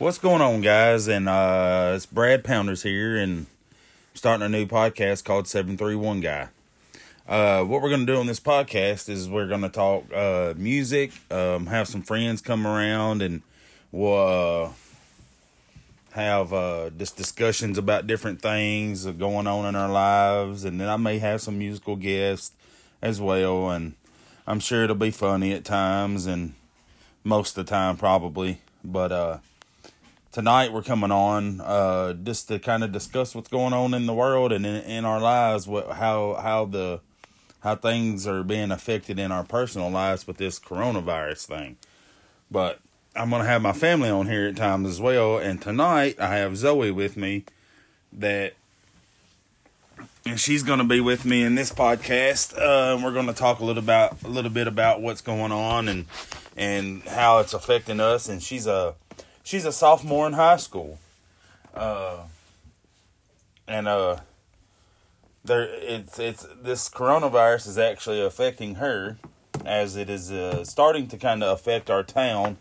What's going on, guys? And uh, it's Brad Pounders here, and I'm starting a new podcast called Seven Three One Guy. Uh, what we're gonna do on this podcast is we're gonna talk uh, music, um, have some friends come around, and we'll uh, have uh, just discussions about different things going on in our lives, and then I may have some musical guests as well, and I'm sure it'll be funny at times, and most of the time probably, but uh tonight we're coming on uh, just to kind of discuss what's going on in the world and in, in our lives, what how how the how things are being affected in our personal lives with this coronavirus thing. But I'm gonna have my family on here at times as well, and tonight I have Zoe with me that. And she's going to be with me in this podcast. Uh, we're going to talk a little about a little bit about what's going on and and how it's affecting us. And she's a she's a sophomore in high school. Uh, and uh, there it's it's this coronavirus is actually affecting her, as it is uh, starting to kind of affect our town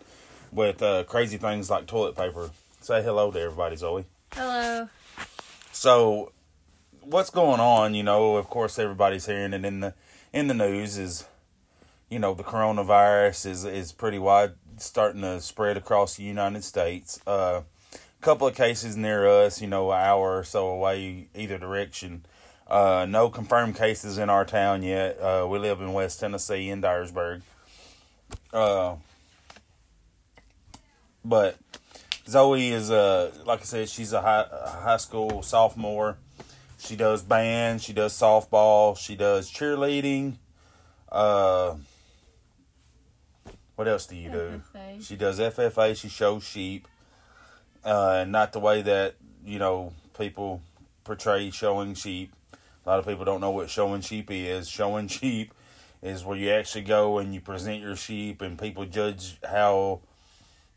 with uh, crazy things like toilet paper. Say hello to everybody, Zoe. Hello. So, what's going on? You know, of course, everybody's hearing it in the in the news. Is you know the coronavirus is is pretty wide starting to spread across the United States. A uh, couple of cases near us, you know, an hour or so away either direction. Uh, no confirmed cases in our town yet. Uh, we live in West Tennessee in Dyersburg. Uh, but Zoe is a like I said, she's a high, high school sophomore. She does band, she does softball, she does cheerleading. Uh, what else do you do? FFA. She does FFA. She shows sheep, uh, not the way that you know people portray showing sheep. A lot of people don't know what showing sheep is. Showing sheep is where you actually go and you present your sheep, and people judge how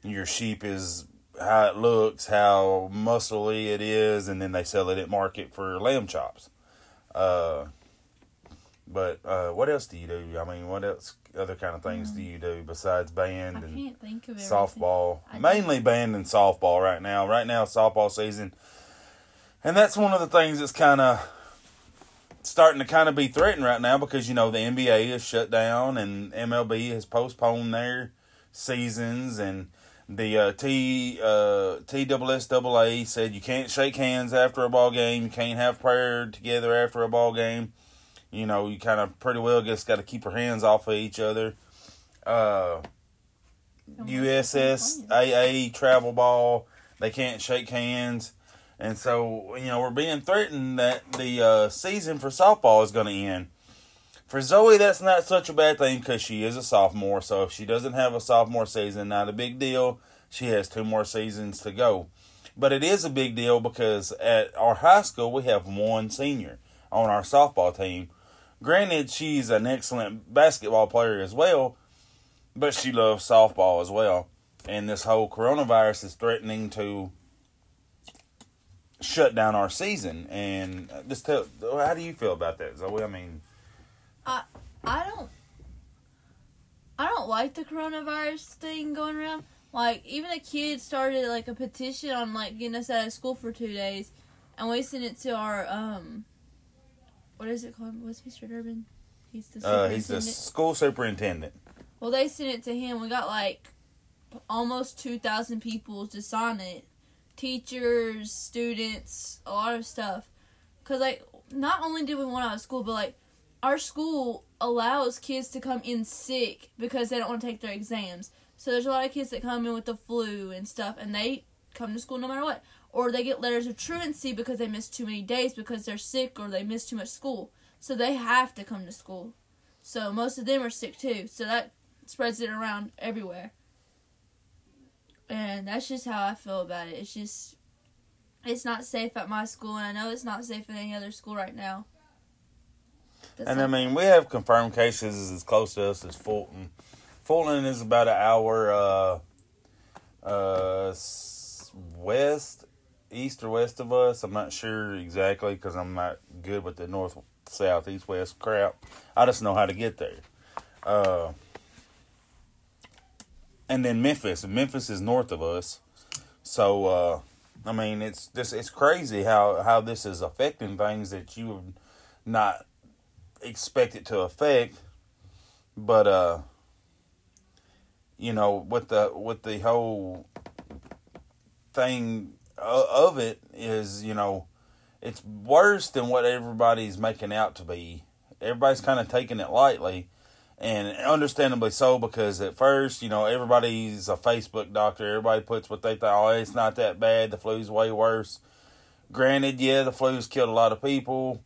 your sheep is, how it looks, how muscly it is, and then they sell it at market for lamb chops. Uh, but uh, what else do you do? I mean, what else? Other kind of things mm. do you do besides band I and softball? Mainly band and softball right now. Right now, softball season, and that's one of the things that's kind of starting to kind of be threatened right now because you know the NBA is shut down and MLB has postponed their seasons and the uh, T uh, TSSAA said you can't shake hands after a ball game, you can't have prayer together after a ball game you know, you kind of pretty well just got to keep your hands off of each other. Uh, USSSA travel ball, they can't shake hands. And so, you know, we're being threatened that the uh, season for softball is going to end. For Zoe, that's not such a bad thing because she is a sophomore. So if she doesn't have a sophomore season, not a big deal. She has two more seasons to go. But it is a big deal because at our high school, we have one senior on our softball team Granted, she's an excellent basketball player as well, but she loves softball as well. And this whole coronavirus is threatening to shut down our season. And just tell, how do you feel about that, Zoe? I mean, I I don't I don't like the coronavirus thing going around. Like even a kid started like a petition on like getting us out of school for two days, and we sent it to our um what is it called? What's Mr. Durbin? He's the uh, he's the school superintendent. Well, they sent it to him. We got like almost two thousand people to sign it. Teachers, students, a lot of stuff. Cause like not only did we want out of school, but like our school allows kids to come in sick because they don't want to take their exams. So there's a lot of kids that come in with the flu and stuff, and they come to school no matter what or they get letters of truancy because they miss too many days because they're sick or they miss too much school. So they have to come to school. So most of them are sick too. So that spreads it around everywhere. And that's just how I feel about it. It's just it's not safe at my school and I know it's not safe at any other school right now. That's and I mean, we have confirmed cases as close to us as Fulton. Fulton is about an hour uh, uh, west east or west of us. I'm not sure exactly because I'm not good with the north, south, east, west crap. I just know how to get there. Uh, and then Memphis. Memphis is north of us. So, uh, I mean, it's just it's crazy how how this is affecting things that you would not expect it to affect. But uh, you know, with the with the whole thing of it is, you know, it's worse than what everybody's making out to be. Everybody's kind of taking it lightly, and understandably so because at first, you know, everybody's a Facebook doctor. Everybody puts what they thought. Oh, it's not that bad. The flu's way worse. Granted, yeah, the flu's killed a lot of people,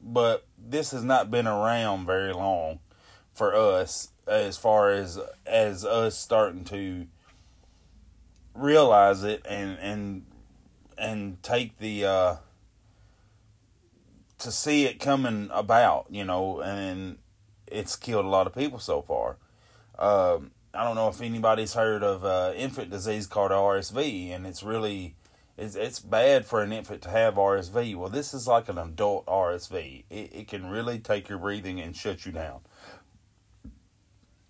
but this has not been around very long for us as far as as us starting to realize it and and and take the uh to see it coming about, you know, and it's killed a lot of people so far. Um, I don't know if anybody's heard of uh, infant disease called RSV, and it's really it's it's bad for an infant to have RSV. Well, this is like an adult RSV. It it can really take your breathing and shut you down.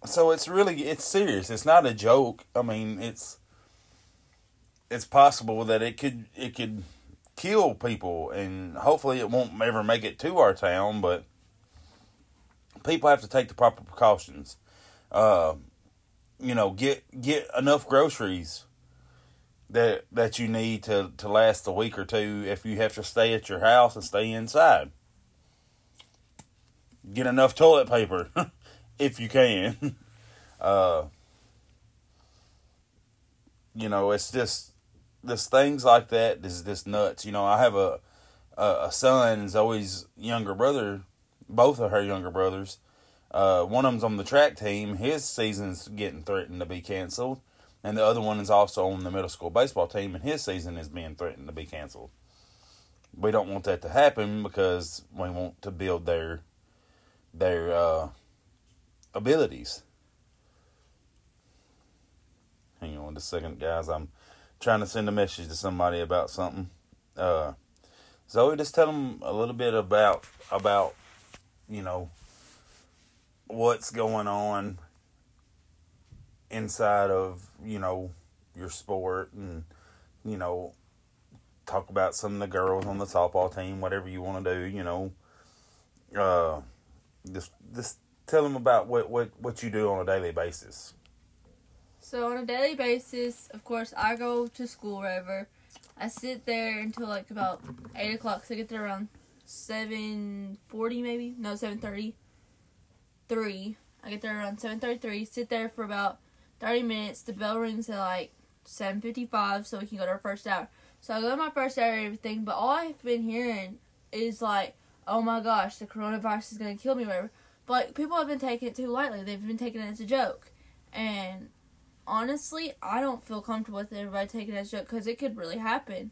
So it's really it's serious. It's not a joke. I mean, it's it's possible that it could it could kill people, and hopefully it won't ever make it to our town. But people have to take the proper precautions. Uh, you know, get get enough groceries that that you need to to last a week or two. If you have to stay at your house and stay inside, get enough toilet paper if you can. Uh, you know, it's just this things like that is just nuts. You know, I have a a, son, Zoe's younger brother, both of her younger brothers. Uh, one of them's on the track team. His season's getting threatened to be canceled, and the other one is also on the middle school baseball team, and his season is being threatened to be canceled. We don't want that to happen because we want to build their their uh, abilities. Hang on just a second, guys. I'm trying to send a message to somebody about something. Uh, Zoe, just tell them a little bit about about you know what's going on inside of you know your sport and you know talk about some of the girls on the softball team whatever you want to do you know uh just just tell them about what what what you do on a daily basis so on a daily basis, of course, I go to school wherever. I sit there until like about eight o'clock. So I get there around seven forty, maybe no seven thirty. Three. I get there around seven thirty three. Sit there for about thirty minutes. The bell rings at like seven fifty five, so we can go to our first hour. So I go to my first hour and everything. But all I've been hearing is like, "Oh my gosh, the coronavirus is gonna kill me," whatever. But like, people have been taking it too lightly. They've been taking it as a joke, and honestly, I don't feel comfortable with everybody taking that joke because it could really happen.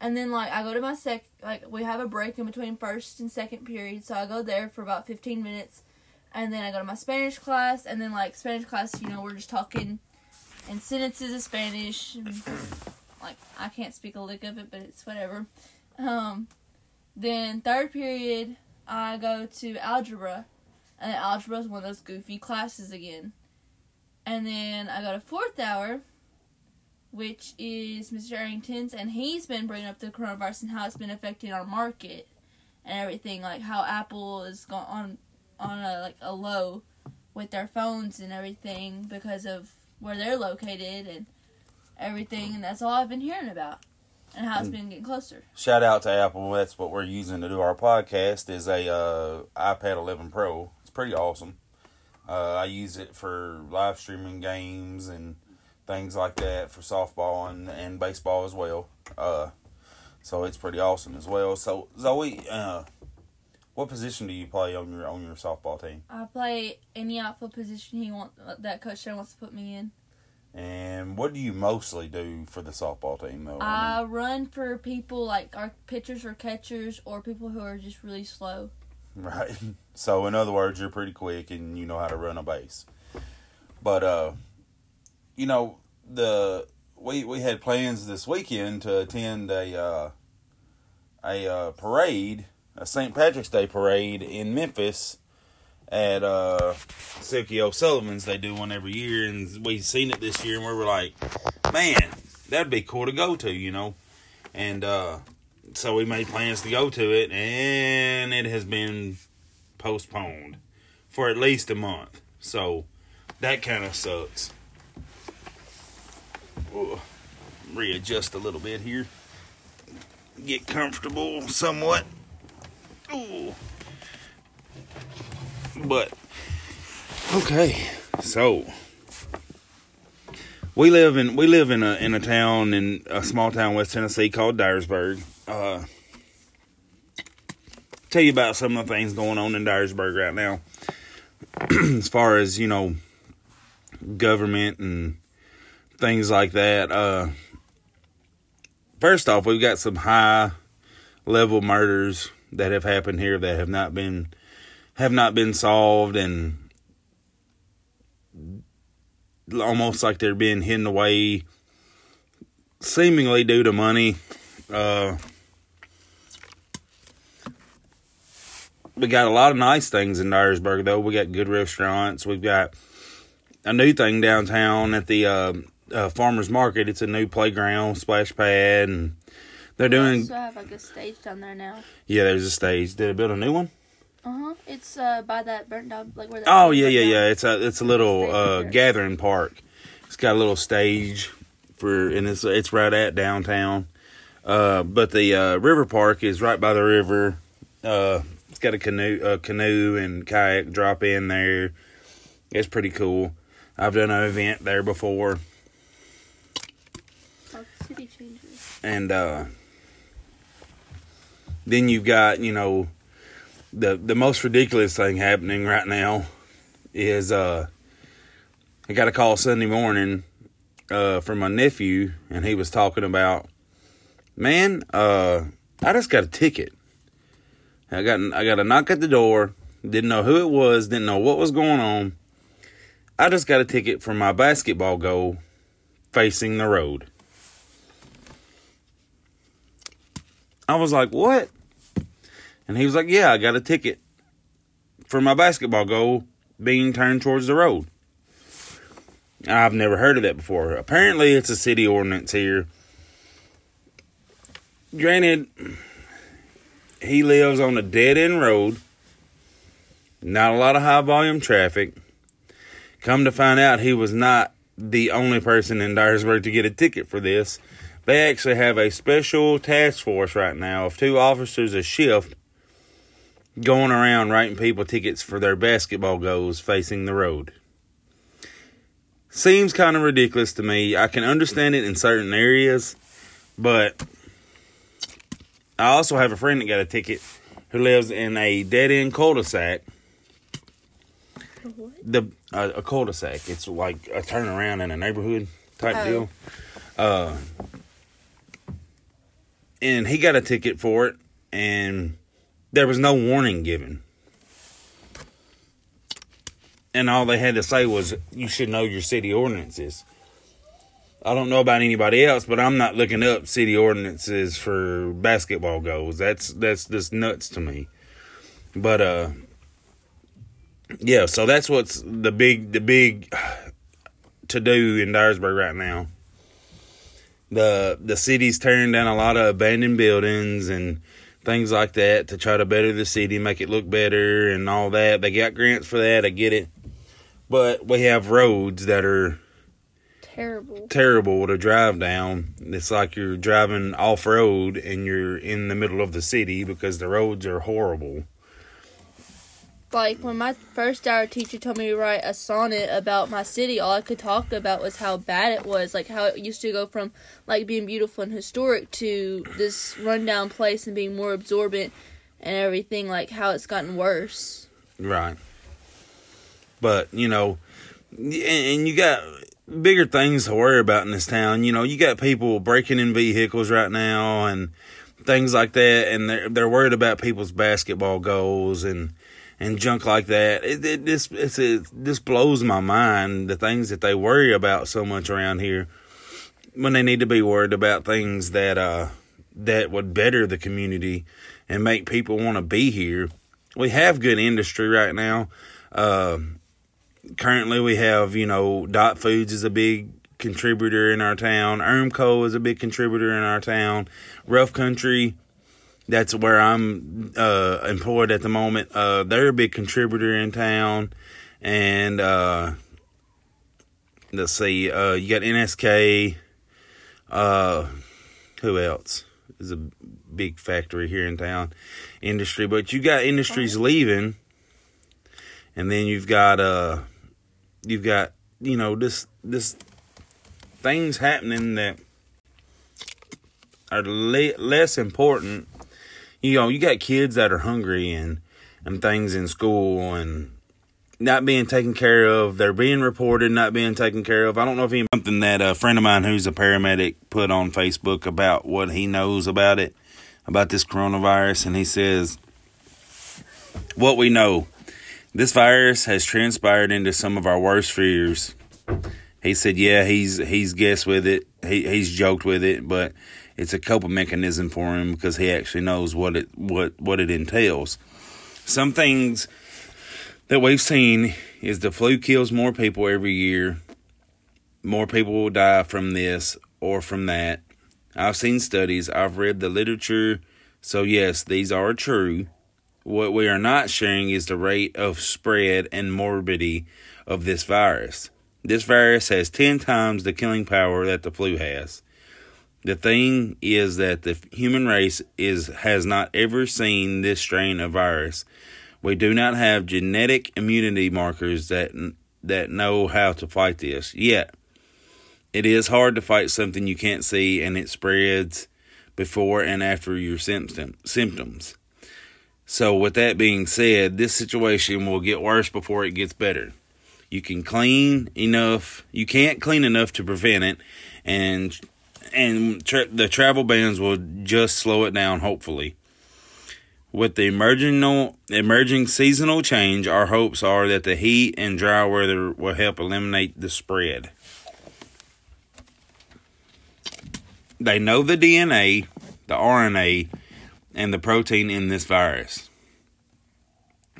And then like I go to my sec, like we have a break in between first and second period, so I go there for about fifteen minutes, and then I go to my Spanish class, and then like Spanish class, you know, we're just talking in sentences of Spanish. And, like I can't speak a lick of it, but it's whatever. Um, then third period, I go to algebra, and algebra is one of those goofy classes again. And then I got a fourth hour, which is Mr. Arrington's, and he's been bringing up the coronavirus and how it's been affecting our market and everything, like how Apple is gone on on a like a low with their phones and everything because of where they're located and everything, and that's all I've been hearing about and how it's been getting closer. Shout out to Apple. That's what we're using to do our podcast. Is a uh, iPad 11 Pro. It's pretty awesome. Uh, I use it for live streaming games and things like that for softball and, and baseball as well. Uh, so it's pretty awesome as well. So Zoe, uh, what position do you play on your on your softball team? I play any outfield position he want that coach wants to put me in. And what do you mostly do for the softball team though? I, I mean, run for people like our pitchers or catchers or people who are just really slow. Right. So in other words, you're pretty quick and you know how to run a base. But uh you know, the we we had plans this weekend to attend a uh a uh, parade, a St. Patrick's Day parade in Memphis at uh Silky O'Sullivan's. They do one every year and we seen it this year and we were like, Man, that'd be cool to go to, you know. And uh, so we made plans to go to it, and it has been postponed for at least a month. So that kind of sucks. Ooh, readjust a little bit here. Get comfortable somewhat. Ooh. But okay, so we live in we live in a in a town in a small town West Tennessee called Dyersburg. Uh, tell you about some of the things going on in Dyersburg right now, as far as you know, government and things like that. Uh, first off, we've got some high level murders that have happened here that have not been have not been solved and almost like they're being hidden away seemingly due to money uh, we got a lot of nice things in Dyersburg though we got good restaurants we've got a new thing downtown at the uh, uh, farmers market it's a new playground splash pad and they're doing also have like a stage down there now. yeah there's a stage did they build a new one Uh huh. It's uh by that burnt down like where. Oh yeah, yeah, down. yeah. It's a it's a little uh, gathering park. It's got a little stage for, and it's it's right at downtown. Uh, but the uh, river park is right by the river. Uh, got a canoe, a canoe and kayak drop in there. It's pretty cool. I've done an event there before, city changes. and uh, then you've got you know the the most ridiculous thing happening right now is uh I got a call Sunday morning uh from my nephew and he was talking about man uh I just got a ticket. I got I got a knock at the door, didn't know who it was, didn't know what was going on. I just got a ticket for my basketball goal facing the road. I was like, "What?" And he was like, Yeah, I got a ticket for my basketball goal being turned towards the road. I've never heard of that before. Apparently, it's a city ordinance here. Granted, he lives on a dead end road, not a lot of high volume traffic. Come to find out, he was not the only person in Dyersburg to get a ticket for this. They actually have a special task force right now of two officers a shift going around writing people tickets for their basketball goals facing the road. Seems kind of ridiculous to me. I can understand it in certain areas, but I also have a friend that got a ticket who lives in a dead end cul-de-sac. What? The uh, a cul-de-sac. It's like a turnaround in a neighborhood type Oh. deal. Uh, and he got a ticket for it, and there was no warning given. And all they had to say was, "You should know your city ordinances." I don't know about anybody else, but I'm not looking up city ordinances for basketball goals. That's that's just nuts to me. But uh, yeah. So that's what's the big the big to do in Dyersburg right now. The the city's tearing down a lot of abandoned buildings and things like that to try to better the city, make it look better and all that. They got grants for that, I get it. But we have roads that are Terrible. terrible to drive down. It's like you're driving off road and you're in the middle of the city because the roads are horrible. Like when my first hour teacher told me to write a sonnet about my city, all I could talk about was how bad it was, like how it used to go from like being beautiful and historic to this rundown place and being more absorbent and everything, like how it's gotten worse. Right. But, you know, and, and you got bigger things to worry about in this town. You know, you got people breaking in vehicles right now and things like that, and they're they're worried about people's basketball goals and and junk like that. It, it this it's it this blows my mind the things that they worry about so much around here when they need to be worried about things that uh that would better the community and make people want to be here. We have good industry right now. Uh, currently, we have you know Dot Foods is a big contributor in our town. Ermco is a big contributor in our town. Rough Country, that's where I'm uh, employed at the moment. Uh, they're a big contributor in town. And uh, let's see, uh, you got NSK. Uh, who else is a big factory here in town? Industry, but you got industries leaving, and then you've got uh, you've got you know this this things happening that are le- less important. You know, you got kids that are hungry and and things in school and not being taken care of. They're being reported, not being taken care of. I don't know if he something that a friend of mine who's a paramedic put on Facebook about what he knows about it, about this coronavirus, and he says what we know. This virus has transpired into some of our worst fears. He said, "Yeah, he's he's guessed with it. He he's joked with it, but it's a coping mechanism for him because he actually knows what it what what it entails. Some things." that we've seen is the flu kills more people every year. More people will die from this or from that. I've seen studies, I've read the literature, so yes, these are true. What we are not sharing is the rate of spread and morbidity of this virus. This virus has 10 times the killing power that the flu has. The thing is that the human race is has not ever seen this strain of virus we do not have genetic immunity markers that that know how to fight this yet. It is hard to fight something you can't see and it spreads before and after your symptom, symptoms. So, with that being said, this situation will get worse before it gets better. You can clean enough, you can't clean enough to prevent it, and and tra- the travel bans will just slow it down, hopefully. With the emerging, emerging seasonal change, our hopes are that the heat and dry weather will help eliminate the spread. They know the DNA, the RNA, and the protein in this virus.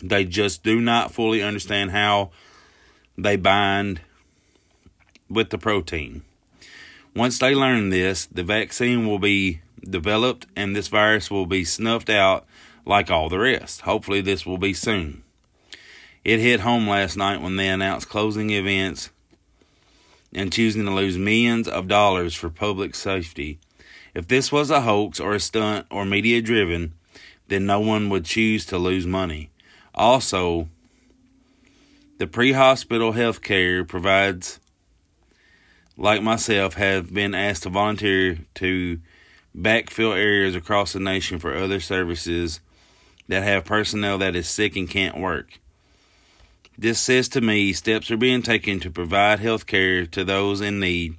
They just do not fully understand how they bind with the protein. Once they learn this, the vaccine will be developed and this virus will be snuffed out like all the rest. Hopefully, this will be soon. It hit home last night when they announced closing events and choosing to lose millions of dollars for public safety. If this was a hoax or a stunt or media driven, then no one would choose to lose money. Also, the pre hospital health care provides, like myself, have been asked to volunteer to backfill areas across the nation for other services that have personnel that is sick and can't work. This says to me steps are being taken to provide health care to those in need.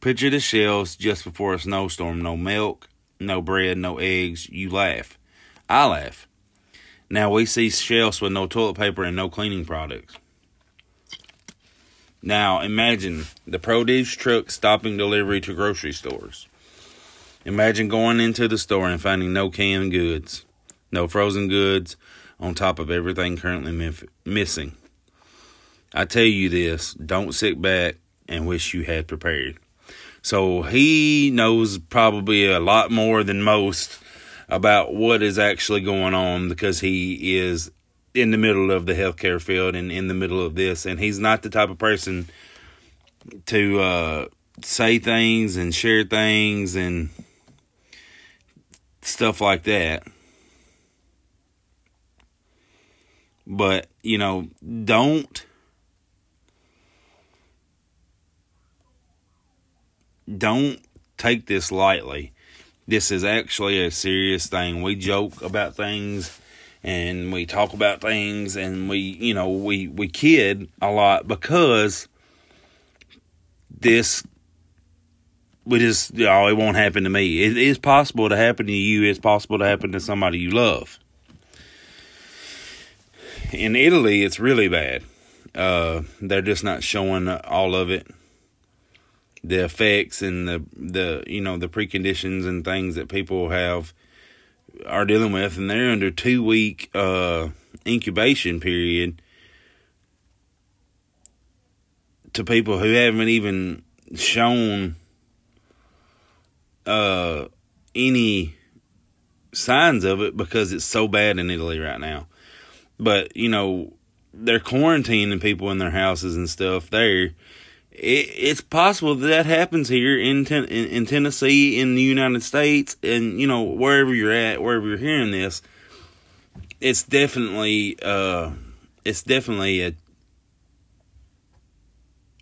Picture the shelves just before a snowstorm no milk, no bread, no eggs. You laugh. I laugh. Now we see shelves with no toilet paper and no cleaning products. Now imagine the produce truck stopping delivery to grocery stores. Imagine going into the store and finding no canned goods no frozen goods on top of everything currently mif- missing. I tell you this don't sit back and wish you had prepared. So he knows probably a lot more than most about what is actually going on because he is in the middle of the healthcare field and in the middle of this. And he's not the type of person to uh, say things and share things and stuff like that. But, you know, don't don't take this lightly. This is actually a serious thing. We joke about things and we talk about things and we, you know, we we kid a lot because this we just know, it won't happen to me. It is possible to happen to you. It's possible to happen to somebody you love in Italy, it's really bad. Uh, they're just not showing all of it, the effects and the the you know the preconditions and things that people have are dealing with, and they're under two week uh, incubation period to people who haven't even shown uh, any signs of it because it's so bad in Italy right now. But you know, they're quarantining people in their houses and stuff there. It, it's possible that that happens here in, ten, in in Tennessee, in the United States, and you know wherever you're at, wherever you're hearing this. It's definitely uh, it's definitely a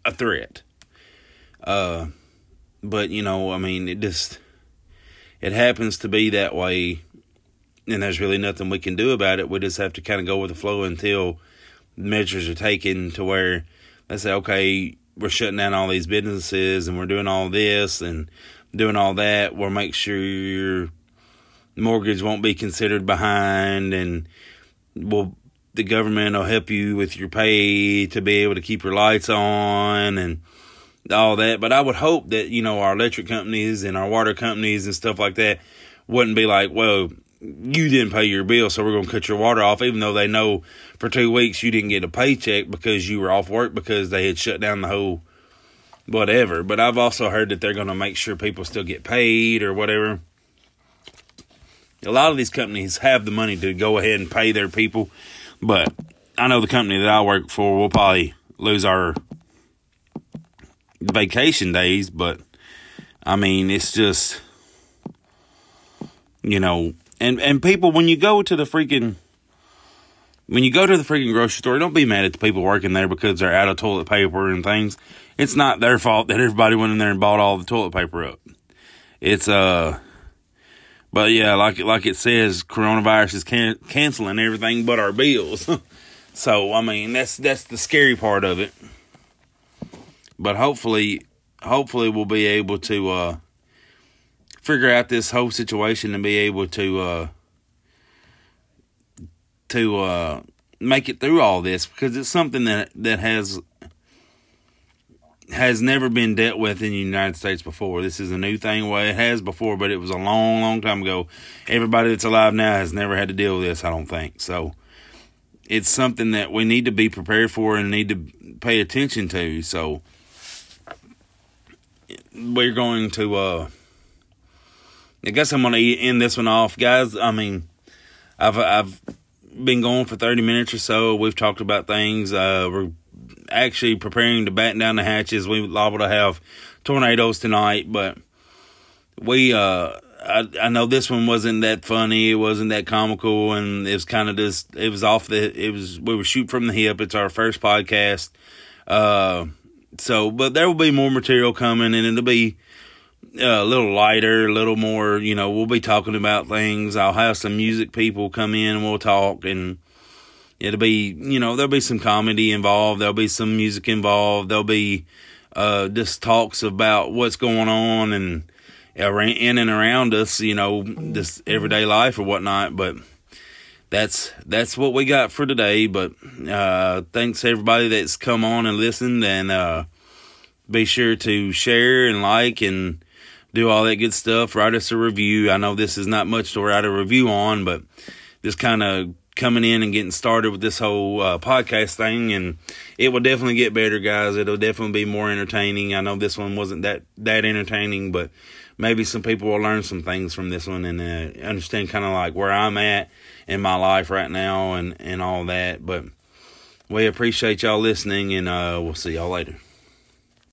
a threat. Uh, but you know, I mean, it just it happens to be that way, and there's really nothing we can do about it. We just have to kind of go with the flow until measures are taken to where they say, okay, we're shutting down all these businesses and we're doing all this and doing all that. We'll make sure your mortgage won't be considered behind and we'll the government will help you with your pay to be able to keep your lights on and all that. But I would hope that, you know, our electric companies and our water companies and stuff like that wouldn't be like, well, you didn't pay your bill, so we're going to cut your water off, even though they know for two weeks you didn't get a paycheck because you were off work because they had shut down the whole whatever. But I've also heard that they're going to make sure people still get paid or whatever. A lot of these companies have the money to go ahead and pay their people but I know the company that I work for will probably lose our vacation days, but I mean, it's just you know, and and people when you go to the freaking when you go to the freaking grocery store, don't be mad at the people working there because they're out of toilet paper and things. It's not their fault that everybody went in there and bought all the toilet paper up. It's uh but yeah, like like it says, coronavirus is can- canceling everything but our bills. so I mean, that's that's the scary part of it. But hopefully, hopefully we'll be able to uh, figure out this whole situation and be able to uh, to uh, make it through all this because it's something that that has has never been dealt with in the United States before. This is a new thing. Well, it has before, but it was a long, long time ago. Everybody that's alive now has never had to deal with this, I don't think. So it's something that we need to be prepared for and need to pay attention to. So we're going to, uh, I guess I'm to end this one off, guys. I mean, I've, I've been going for 30 minutes or so. We've talked about things. Uh, we're actually preparing to batten down the hatches. We liable to have tornadoes tonight, but we uh I I know this one wasn't that funny, it wasn't that comical and it was kind of just it was off the it was we were shoot from the hip. It's our first podcast. Uh so but there will be more material coming and it'll be a little lighter, a little more, you know, we'll be talking about things. I'll have some music people come in and we'll talk and It'll be, you know, there'll be some comedy involved. There'll be some music involved. There'll be uh, just talks about what's going on and in and around us, you know, just everyday life or whatnot. But that's that's what we got for today. But uh, thanks everybody that's come on and listened, and uh, be sure to share and like and do all that good stuff. Write us a review. I know this is not much to write a review on, but just kind of coming in and getting started with this whole uh, podcast thing, and it will definitely get better, guys. It'll definitely be more entertaining. I know this one wasn't that that entertaining, but maybe some people will learn some things from this one and uh, understand kind of like where I'm at in my life right now and and all that. But we appreciate y'all listening, and uh, we'll see y'all later.